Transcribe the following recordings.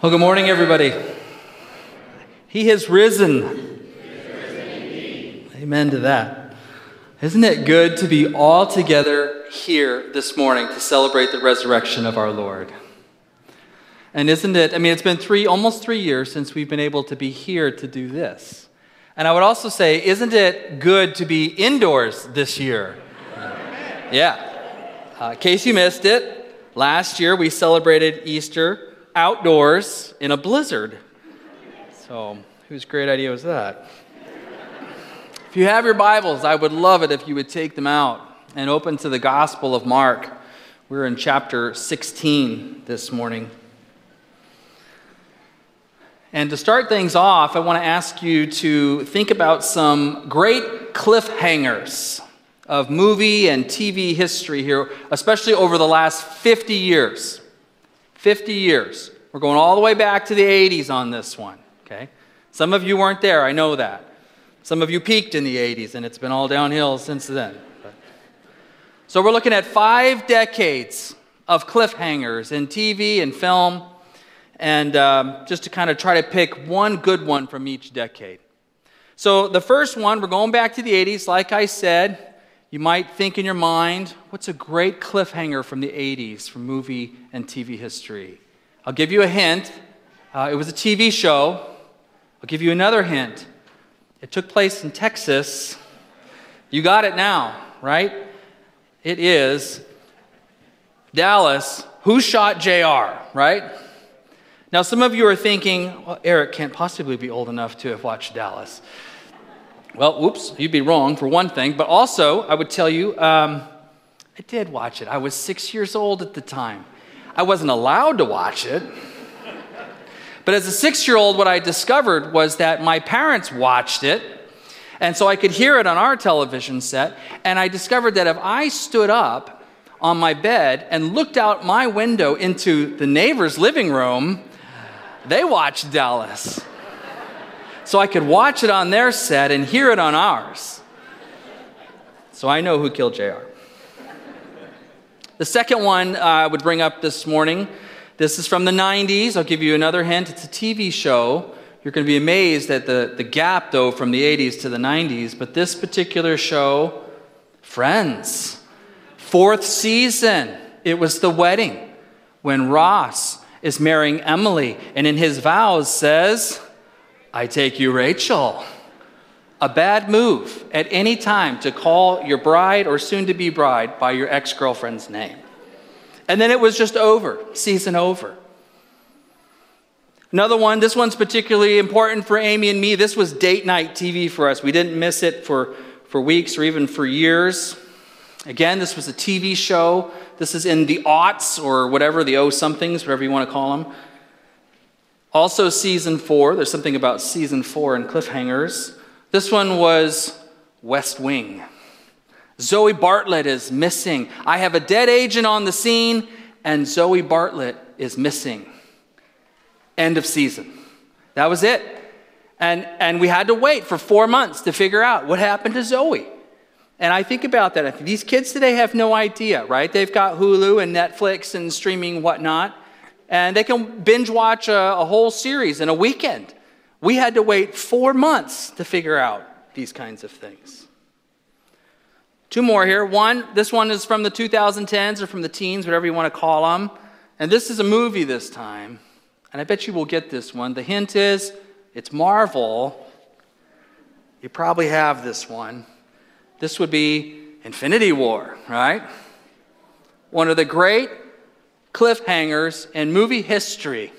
Well, good morning, everybody. He has risen. Amen to that. Isn't it good to be all together here this morning to celebrate the resurrection of our Lord? And isn't it, I mean, it's been three, almost three years since we've been able to be here to do this. And I would also say, isn't it good to be indoors this year? Yeah. Uh, in case you missed it, last year we celebrated Easter outdoors in a blizzard. So, whose great idea was that? If you have your Bibles, I would love it if you would take them out and open to the Gospel of Mark. We're in chapter 16 this morning. And to start things off, I want to ask you to think about some great cliffhangers of movie and TV history here, especially over the last 50 years. 50 years. We're going all the way back to the 80s on this one, okay? Some of you weren't there, I know that. Some of you peaked in the 80s, and it's been all downhill since then. So we're looking at five decades of cliffhangers in TV and film, and um, just to kind of try to pick one good one from each decade. So the first one, we're going back to the 80s, like I said. You might think in your mind, what's a great cliffhanger from the 80s from movie and TV history? I'll give you a hint. Uh, it was a TV show. I'll give you another hint. It took place in Texas. You got it now, right? It is Dallas. Who shot JR, right? Now, some of you are thinking, well, Eric can't possibly be old enough to have watched Dallas. Well, whoops, you'd be wrong for one thing, but also I would tell you, um, I did watch it. I was six years old at the time. I wasn't allowed to watch it. But as a six year old, what I discovered was that my parents watched it, and so I could hear it on our television set. And I discovered that if I stood up on my bed and looked out my window into the neighbor's living room, they watched Dallas so I could watch it on their set and hear it on ours. So I know who killed JR. The second one uh, I would bring up this morning, this is from the 90s. I'll give you another hint. It's a TV show. You're going to be amazed at the, the gap, though, from the 80s to the 90s. But this particular show, Friends, fourth season, it was the wedding when Ross is marrying Emily, and in his vows says, I take you, Rachel. A bad move at any time to call your bride or soon to be bride by your ex girlfriend's name. And then it was just over, season over. Another one, this one's particularly important for Amy and me. This was date night TV for us. We didn't miss it for, for weeks or even for years. Again, this was a TV show. This is in the aughts or whatever, the O somethings, whatever you want to call them. Also, season four, there's something about season four and cliffhangers. This one was West Wing. Zoe Bartlett is missing. I have a dead agent on the scene, and Zoe Bartlett is missing. End of season. That was it. And, and we had to wait for four months to figure out what happened to Zoe. And I think about that. These kids today have no idea, right? They've got Hulu and Netflix and streaming whatnot and they can binge watch a, a whole series in a weekend. We had to wait four months to figure out these kinds of things. Two more here. One, this one is from the 2010s or from the teens, whatever you want to call them. And this is a movie this time. And I bet you will get this one. The hint is it's Marvel. You probably have this one. This would be Infinity War, right? One of the great cliffhangers in movie history.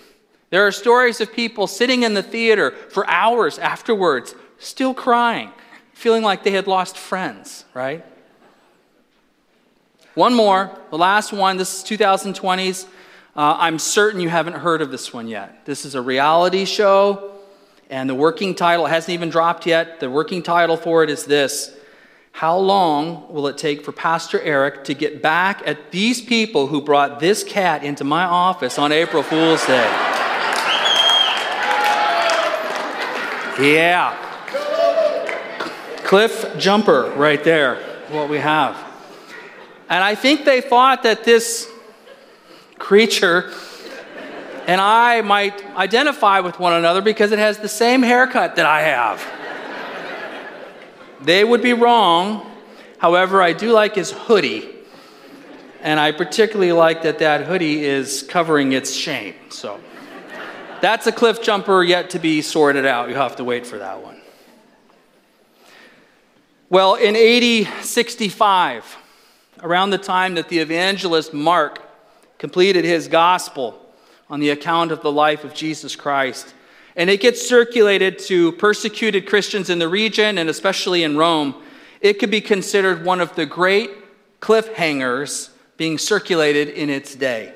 There are stories of people sitting in the theater for hours afterwards, still crying, feeling like they had lost friends, right? One more, the last one, this is 2020s. Uh, I'm certain you haven't heard of this one yet. This is a reality show, and the working title hasn't even dropped yet. The working title for it is this how long will it take for Pastor Eric to get back at these people who brought this cat into my office on April Fool's Day? Yeah. Cliff Jumper right there, what we have. And I think they thought that this creature and I might identify with one another because it has the same haircut that I have. They would be wrong. However, I do like his hoodie. And I particularly like that that hoodie is covering its shame. So that's a cliff jumper yet to be sorted out. You have to wait for that one. Well, in AD 65, around the time that the evangelist Mark completed his gospel on the account of the life of Jesus Christ, and it gets circulated to persecuted Christians in the region and especially in Rome, it could be considered one of the great cliffhangers being circulated in its day.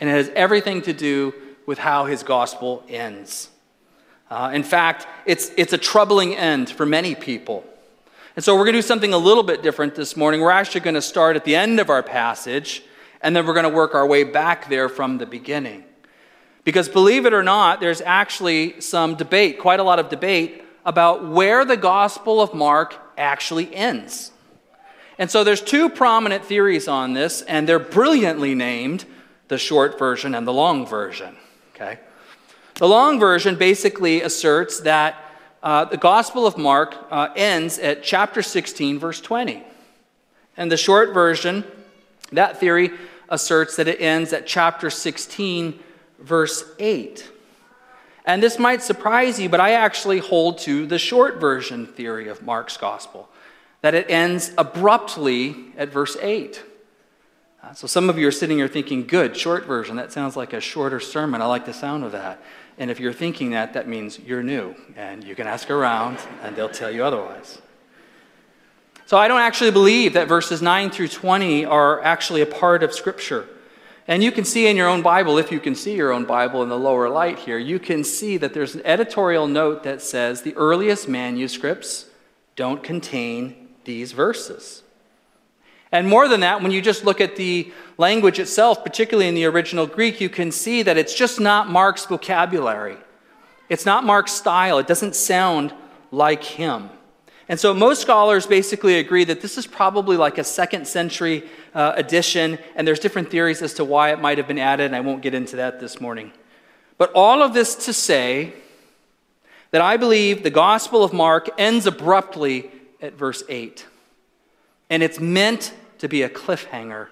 And it has everything to do with how his gospel ends. Uh, in fact, it's, it's a troubling end for many people. And so we're going to do something a little bit different this morning. We're actually going to start at the end of our passage, and then we're going to work our way back there from the beginning. Because believe it or not, there's actually some debate, quite a lot of debate, about where the Gospel of Mark actually ends. And so there's two prominent theories on this, and they're brilliantly named the short version and the long version. Okay? The long version basically asserts that uh, the Gospel of Mark uh, ends at chapter 16, verse 20. And the short version, that theory asserts that it ends at chapter 16, verse 8. And this might surprise you, but I actually hold to the short version theory of Mark's Gospel, that it ends abruptly at verse 8. Uh, so some of you are sitting here thinking, good, short version. That sounds like a shorter sermon. I like the sound of that. And if you're thinking that, that means you're new. And you can ask around, and they'll tell you otherwise. So I don't actually believe that verses 9 through 20 are actually a part of Scripture. And you can see in your own Bible, if you can see your own Bible in the lower light here, you can see that there's an editorial note that says the earliest manuscripts don't contain these verses. And more than that, when you just look at the language itself, particularly in the original Greek, you can see that it's just not Mark's vocabulary. It's not Mark's style. It doesn't sound like him. And so most scholars basically agree that this is probably like a second century uh, edition, and there's different theories as to why it might have been added, and I won't get into that this morning. But all of this to say that I believe the Gospel of Mark ends abruptly at verse 8. And it's meant to be a cliffhanger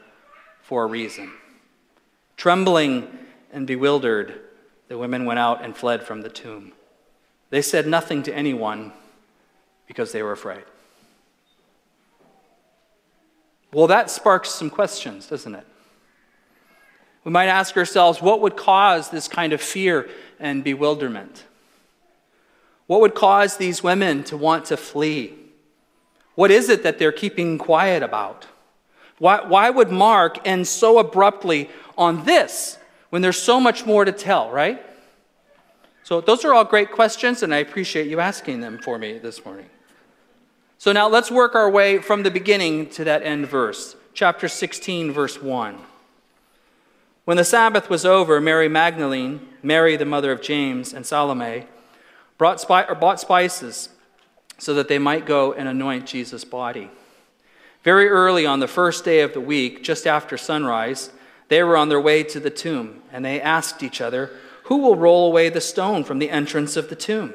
for a reason. Trembling and bewildered, the women went out and fled from the tomb. They said nothing to anyone because they were afraid. Well, that sparks some questions, doesn't it? We might ask ourselves what would cause this kind of fear and bewilderment? What would cause these women to want to flee? What is it that they're keeping quiet about? Why, why would Mark end so abruptly on this when there's so much more to tell, right? So, those are all great questions, and I appreciate you asking them for me this morning. So, now let's work our way from the beginning to that end verse, chapter 16, verse 1. When the Sabbath was over, Mary Magdalene, Mary the mother of James, and Salome brought, spi- bought spices so that they might go and anoint Jesus' body. Very early on the first day of the week, just after sunrise, they were on their way to the tomb, and they asked each other, Who will roll away the stone from the entrance of the tomb?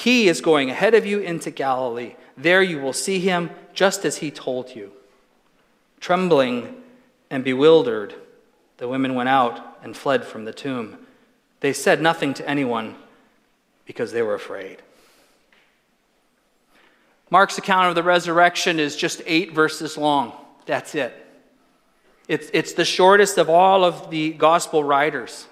he is going ahead of you into Galilee. There you will see him just as he told you. Trembling and bewildered, the women went out and fled from the tomb. They said nothing to anyone because they were afraid. Mark's account of the resurrection is just eight verses long. That's it. It's, it's the shortest of all of the gospel writers.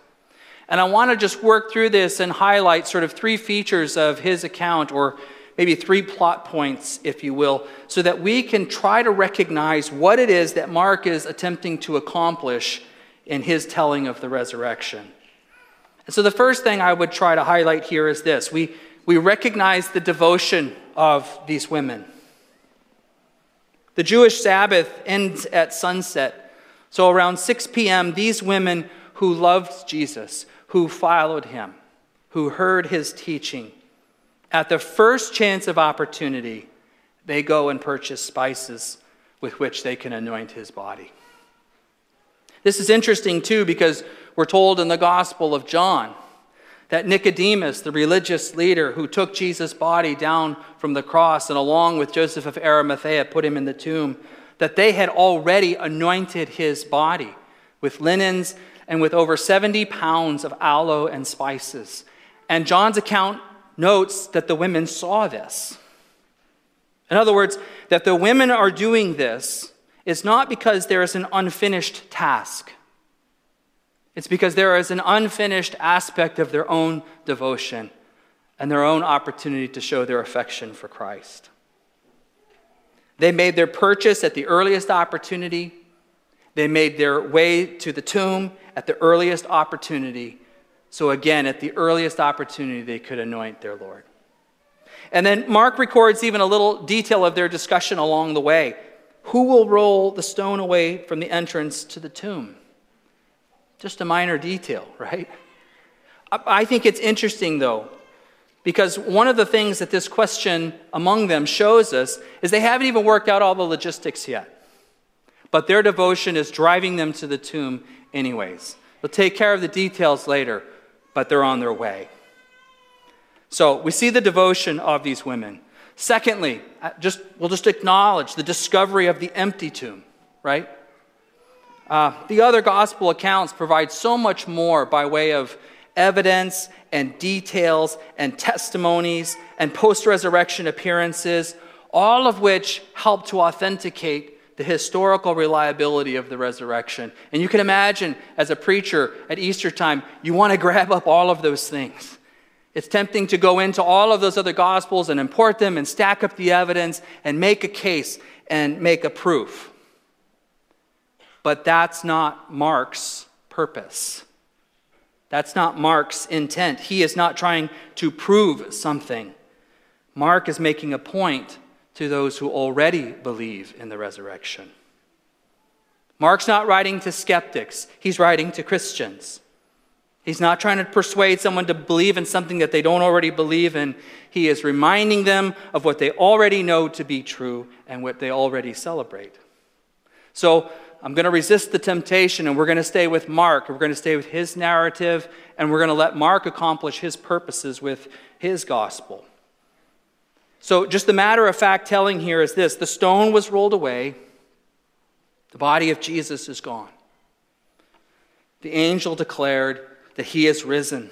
And I want to just work through this and highlight sort of three features of his account, or maybe three plot points, if you will, so that we can try to recognize what it is that Mark is attempting to accomplish in his telling of the resurrection. And so the first thing I would try to highlight here is this we, we recognize the devotion of these women. The Jewish Sabbath ends at sunset. So around 6 p.m., these women who loved Jesus, who followed him, who heard his teaching, at the first chance of opportunity, they go and purchase spices with which they can anoint his body. This is interesting, too, because we're told in the Gospel of John that Nicodemus, the religious leader who took Jesus' body down from the cross and along with Joseph of Arimathea put him in the tomb, that they had already anointed his body with linens and with over 70 pounds of aloe and spices. And John's account notes that the women saw this. In other words, that the women are doing this is not because there is an unfinished task. It's because there is an unfinished aspect of their own devotion and their own opportunity to show their affection for Christ. They made their purchase at the earliest opportunity. They made their way to the tomb at the earliest opportunity. So, again, at the earliest opportunity, they could anoint their Lord. And then Mark records even a little detail of their discussion along the way. Who will roll the stone away from the entrance to the tomb? Just a minor detail, right? I think it's interesting, though, because one of the things that this question among them shows us is they haven't even worked out all the logistics yet. But their devotion is driving them to the tomb, anyways. They'll take care of the details later, but they're on their way. So we see the devotion of these women. Secondly, uh, just, we'll just acknowledge the discovery of the empty tomb, right? Uh, the other gospel accounts provide so much more by way of evidence and details and testimonies and post resurrection appearances, all of which help to authenticate the historical reliability of the resurrection. And you can imagine, as a preacher at Easter time, you want to grab up all of those things. It's tempting to go into all of those other gospels and import them and stack up the evidence and make a case and make a proof. But that's not Mark's purpose. That's not Mark's intent. He is not trying to prove something. Mark is making a point to those who already believe in the resurrection. Mark's not writing to skeptics, he's writing to Christians. He's not trying to persuade someone to believe in something that they don't already believe in. He is reminding them of what they already know to be true and what they already celebrate. So, I'm going to resist the temptation and we're going to stay with Mark. We're going to stay with his narrative and we're going to let Mark accomplish his purposes with his gospel. So, just the matter of fact telling here is this the stone was rolled away, the body of Jesus is gone. The angel declared that he is risen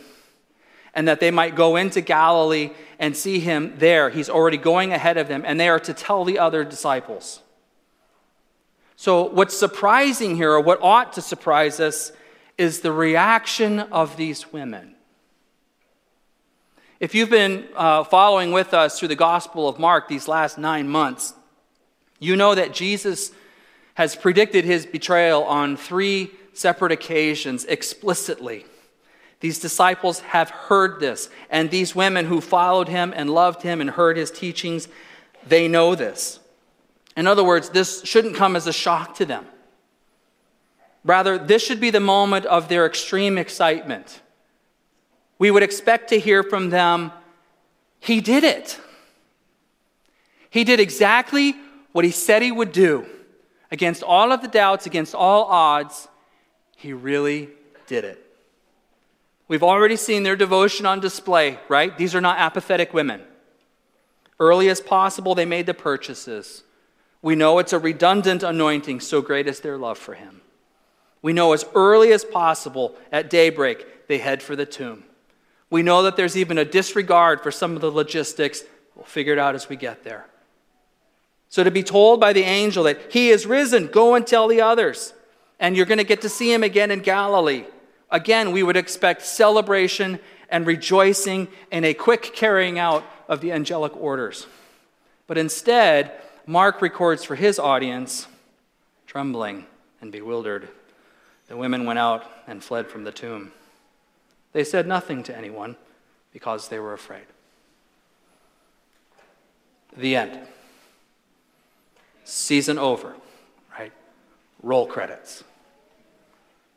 and that they might go into Galilee and see him there. He's already going ahead of them, and they are to tell the other disciples. So, what's surprising here, or what ought to surprise us, is the reaction of these women. If you've been uh, following with us through the Gospel of Mark these last nine months, you know that Jesus has predicted his betrayal on three separate occasions explicitly. These disciples have heard this, and these women who followed him and loved him and heard his teachings, they know this. In other words, this shouldn't come as a shock to them. Rather, this should be the moment of their extreme excitement. We would expect to hear from them, He did it. He did exactly what He said He would do. Against all of the doubts, against all odds, He really did it. We've already seen their devotion on display, right? These are not apathetic women. Early as possible, they made the purchases. We know it's a redundant anointing, so great is their love for him. We know as early as possible at daybreak, they head for the tomb. We know that there's even a disregard for some of the logistics. We'll figure it out as we get there. So, to be told by the angel that he is risen, go and tell the others, and you're going to get to see him again in Galilee. Again, we would expect celebration and rejoicing and a quick carrying out of the angelic orders. But instead, Mark records for his audience, trembling and bewildered, the women went out and fled from the tomb. They said nothing to anyone because they were afraid. The end. Season over, right? Roll credits.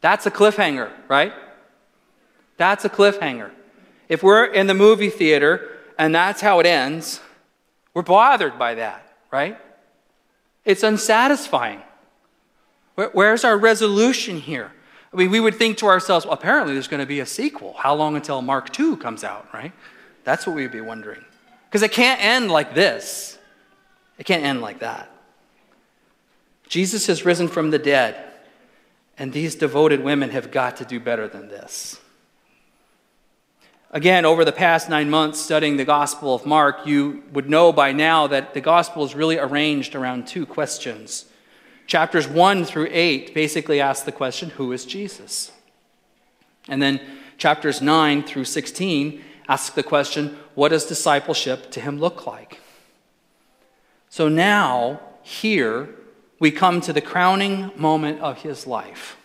That's a cliffhanger, right? That's a cliffhanger. If we're in the movie theater and that's how it ends, we're bothered by that, right? It's unsatisfying. Where's our resolution here? I mean, we would think to ourselves, well, apparently there's going to be a sequel. How long until Mark II comes out, right? That's what we'd be wondering. Because it can't end like this, it can't end like that. Jesus has risen from the dead, and these devoted women have got to do better than this. Again, over the past nine months studying the Gospel of Mark, you would know by now that the Gospel is really arranged around two questions. Chapters 1 through 8 basically ask the question, Who is Jesus? And then chapters 9 through 16 ask the question, What does discipleship to him look like? So now, here, we come to the crowning moment of his life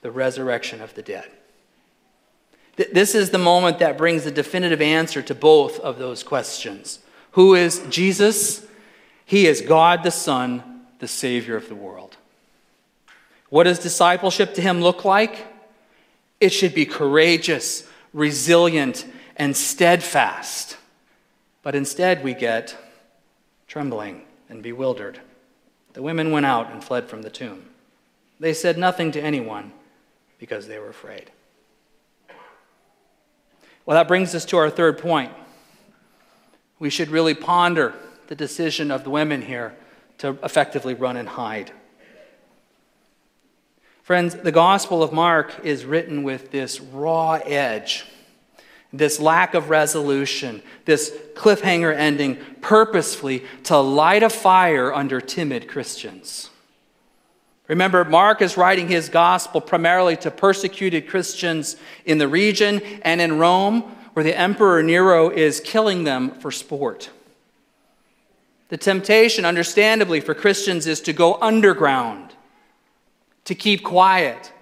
the resurrection of the dead. This is the moment that brings the definitive answer to both of those questions. Who is Jesus? He is God the Son, the Savior of the world. What does discipleship to him look like? It should be courageous, resilient, and steadfast. But instead, we get trembling and bewildered. The women went out and fled from the tomb. They said nothing to anyone because they were afraid. Well, that brings us to our third point. We should really ponder the decision of the women here to effectively run and hide. Friends, the Gospel of Mark is written with this raw edge, this lack of resolution, this cliffhanger ending purposefully to light a fire under timid Christians. Remember, Mark is writing his gospel primarily to persecuted Christians in the region and in Rome, where the Emperor Nero is killing them for sport. The temptation, understandably, for Christians is to go underground, to keep quiet,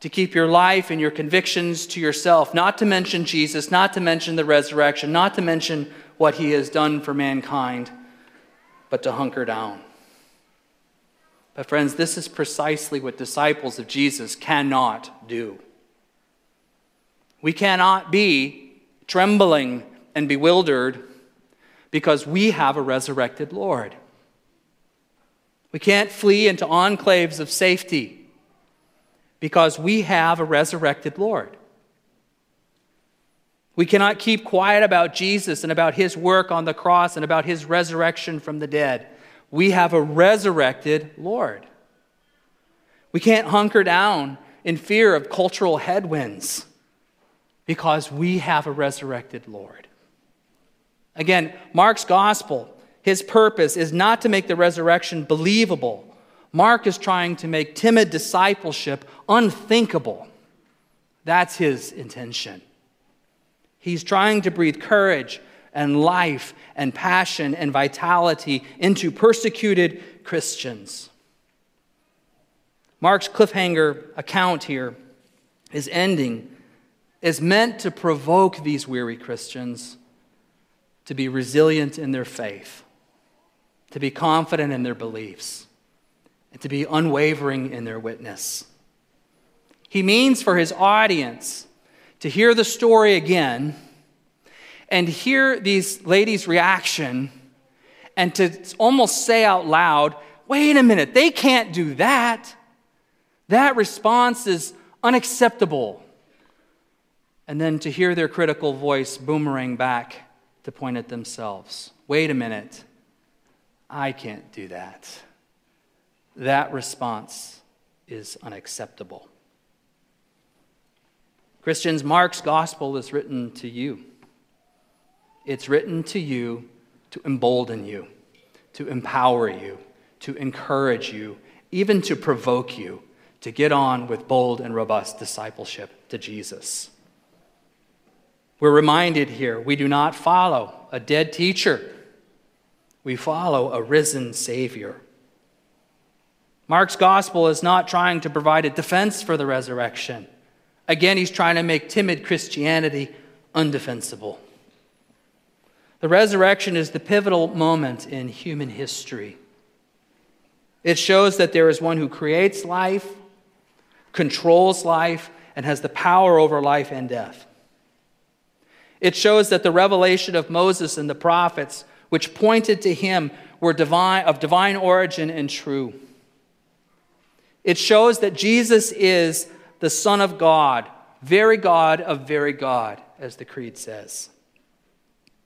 to keep your life and your convictions to yourself, not to mention Jesus, not to mention the resurrection, not to mention what he has done for mankind, but to hunker down. But, friends, this is precisely what disciples of Jesus cannot do. We cannot be trembling and bewildered because we have a resurrected Lord. We can't flee into enclaves of safety because we have a resurrected Lord. We cannot keep quiet about Jesus and about his work on the cross and about his resurrection from the dead we have a resurrected Lord. We can't hunker down in fear of cultural headwinds because we have a resurrected Lord. Again, Mark's gospel, his purpose is not to make the resurrection believable. Mark is trying to make timid discipleship unthinkable. That's his intention. He's trying to breathe courage and life and passion and vitality into persecuted Christians. Mark's cliffhanger account here is ending is meant to provoke these weary Christians to be resilient in their faith, to be confident in their beliefs, and to be unwavering in their witness. He means for his audience to hear the story again and hear these ladies' reaction and to almost say out loud, wait a minute, they can't do that. That response is unacceptable. And then to hear their critical voice boomerang back to point at themselves. Wait a minute, I can't do that. That response is unacceptable. Christians, Mark's gospel is written to you. It's written to you to embolden you, to empower you, to encourage you, even to provoke you to get on with bold and robust discipleship to Jesus. We're reminded here we do not follow a dead teacher, we follow a risen Savior. Mark's gospel is not trying to provide a defense for the resurrection. Again, he's trying to make timid Christianity undefensible. The resurrection is the pivotal moment in human history. It shows that there is one who creates life, controls life, and has the power over life and death. It shows that the revelation of Moses and the prophets, which pointed to him, were divine, of divine origin and true. It shows that Jesus is the Son of God, very God of very God, as the Creed says.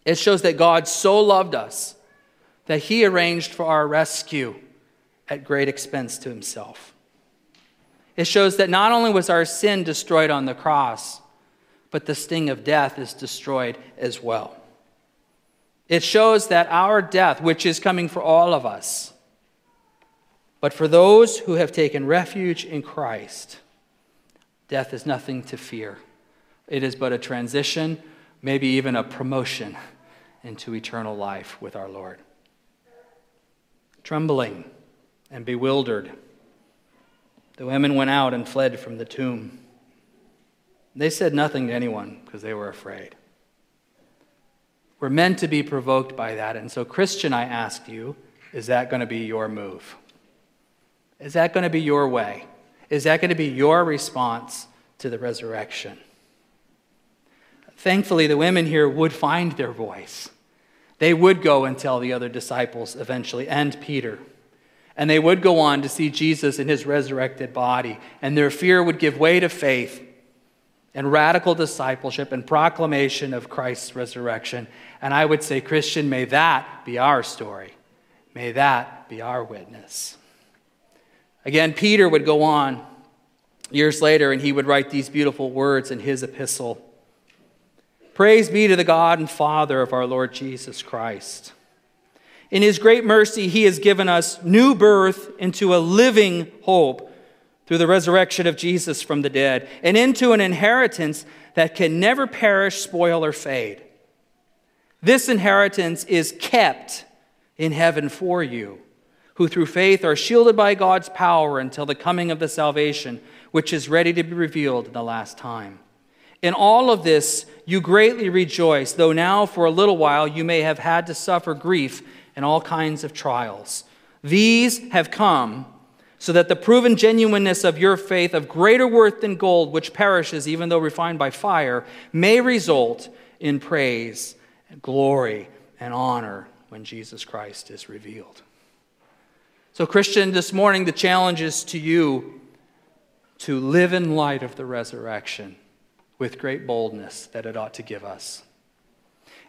It shows that God so loved us that he arranged for our rescue at great expense to himself. It shows that not only was our sin destroyed on the cross, but the sting of death is destroyed as well. It shows that our death, which is coming for all of us, but for those who have taken refuge in Christ, death is nothing to fear. It is but a transition, maybe even a promotion into eternal life with our Lord. Trembling and bewildered, the women went out and fled from the tomb. They said nothing to anyone because they were afraid. We're meant to be provoked by that. And so, Christian, I ask you, is that going to be your move? Is that going to be your way? Is that going to be your response to the resurrection? Thankfully, the women here would find their voice. They would go and tell the other disciples eventually, and Peter. And they would go on to see Jesus in his resurrected body, and their fear would give way to faith and radical discipleship and proclamation of Christ's resurrection. And I would say, Christian, may that be our story. May that be our witness. Again, Peter would go on years later and he would write these beautiful words in his epistle Praise be to the God and Father of our Lord Jesus Christ. In his great mercy, he has given us new birth into a living hope through the resurrection of Jesus from the dead, and into an inheritance that can never perish, spoil, or fade. This inheritance is kept in heaven for you, who through faith are shielded by God's power until the coming of the salvation, which is ready to be revealed in the last time. In all of this, you greatly rejoice, though now for a little while you may have had to suffer grief and all kinds of trials. These have come so that the proven genuineness of your faith, of greater worth than gold, which perishes even though refined by fire, may result in praise, and glory, and honor when Jesus Christ is revealed. So, Christian, this morning the challenge is to you to live in light of the resurrection with great boldness that it ought to give us.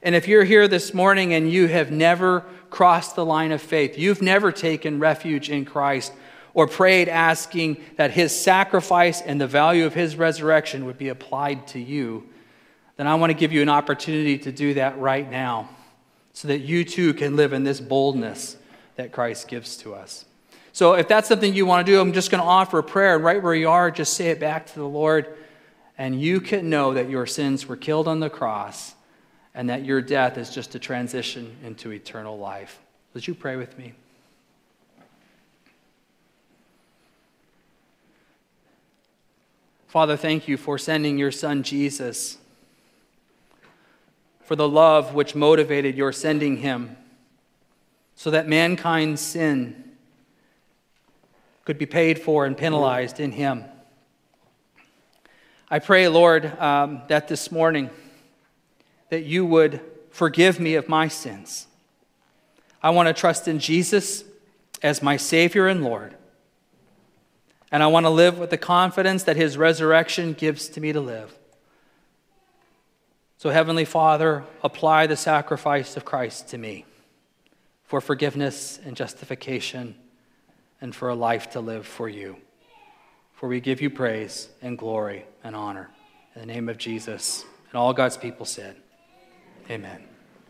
And if you're here this morning and you have never crossed the line of faith, you've never taken refuge in Christ or prayed asking that his sacrifice and the value of his resurrection would be applied to you, then I want to give you an opportunity to do that right now so that you too can live in this boldness that Christ gives to us. So if that's something you want to do, I'm just going to offer a prayer. Right where you are, just say it back to the Lord and you can know that your sins were killed on the cross and that your death is just a transition into eternal life. Would you pray with me? Father, thank you for sending your son Jesus, for the love which motivated your sending him, so that mankind's sin could be paid for and penalized in him. I pray, Lord, um, that this morning that you would forgive me of my sins. I want to trust in Jesus as my Savior and Lord. And I want to live with the confidence that His resurrection gives to me to live. So, Heavenly Father, apply the sacrifice of Christ to me for forgiveness and justification and for a life to live for you. For we give you praise and glory and honor. In the name of Jesus. And all God's people said, Amen.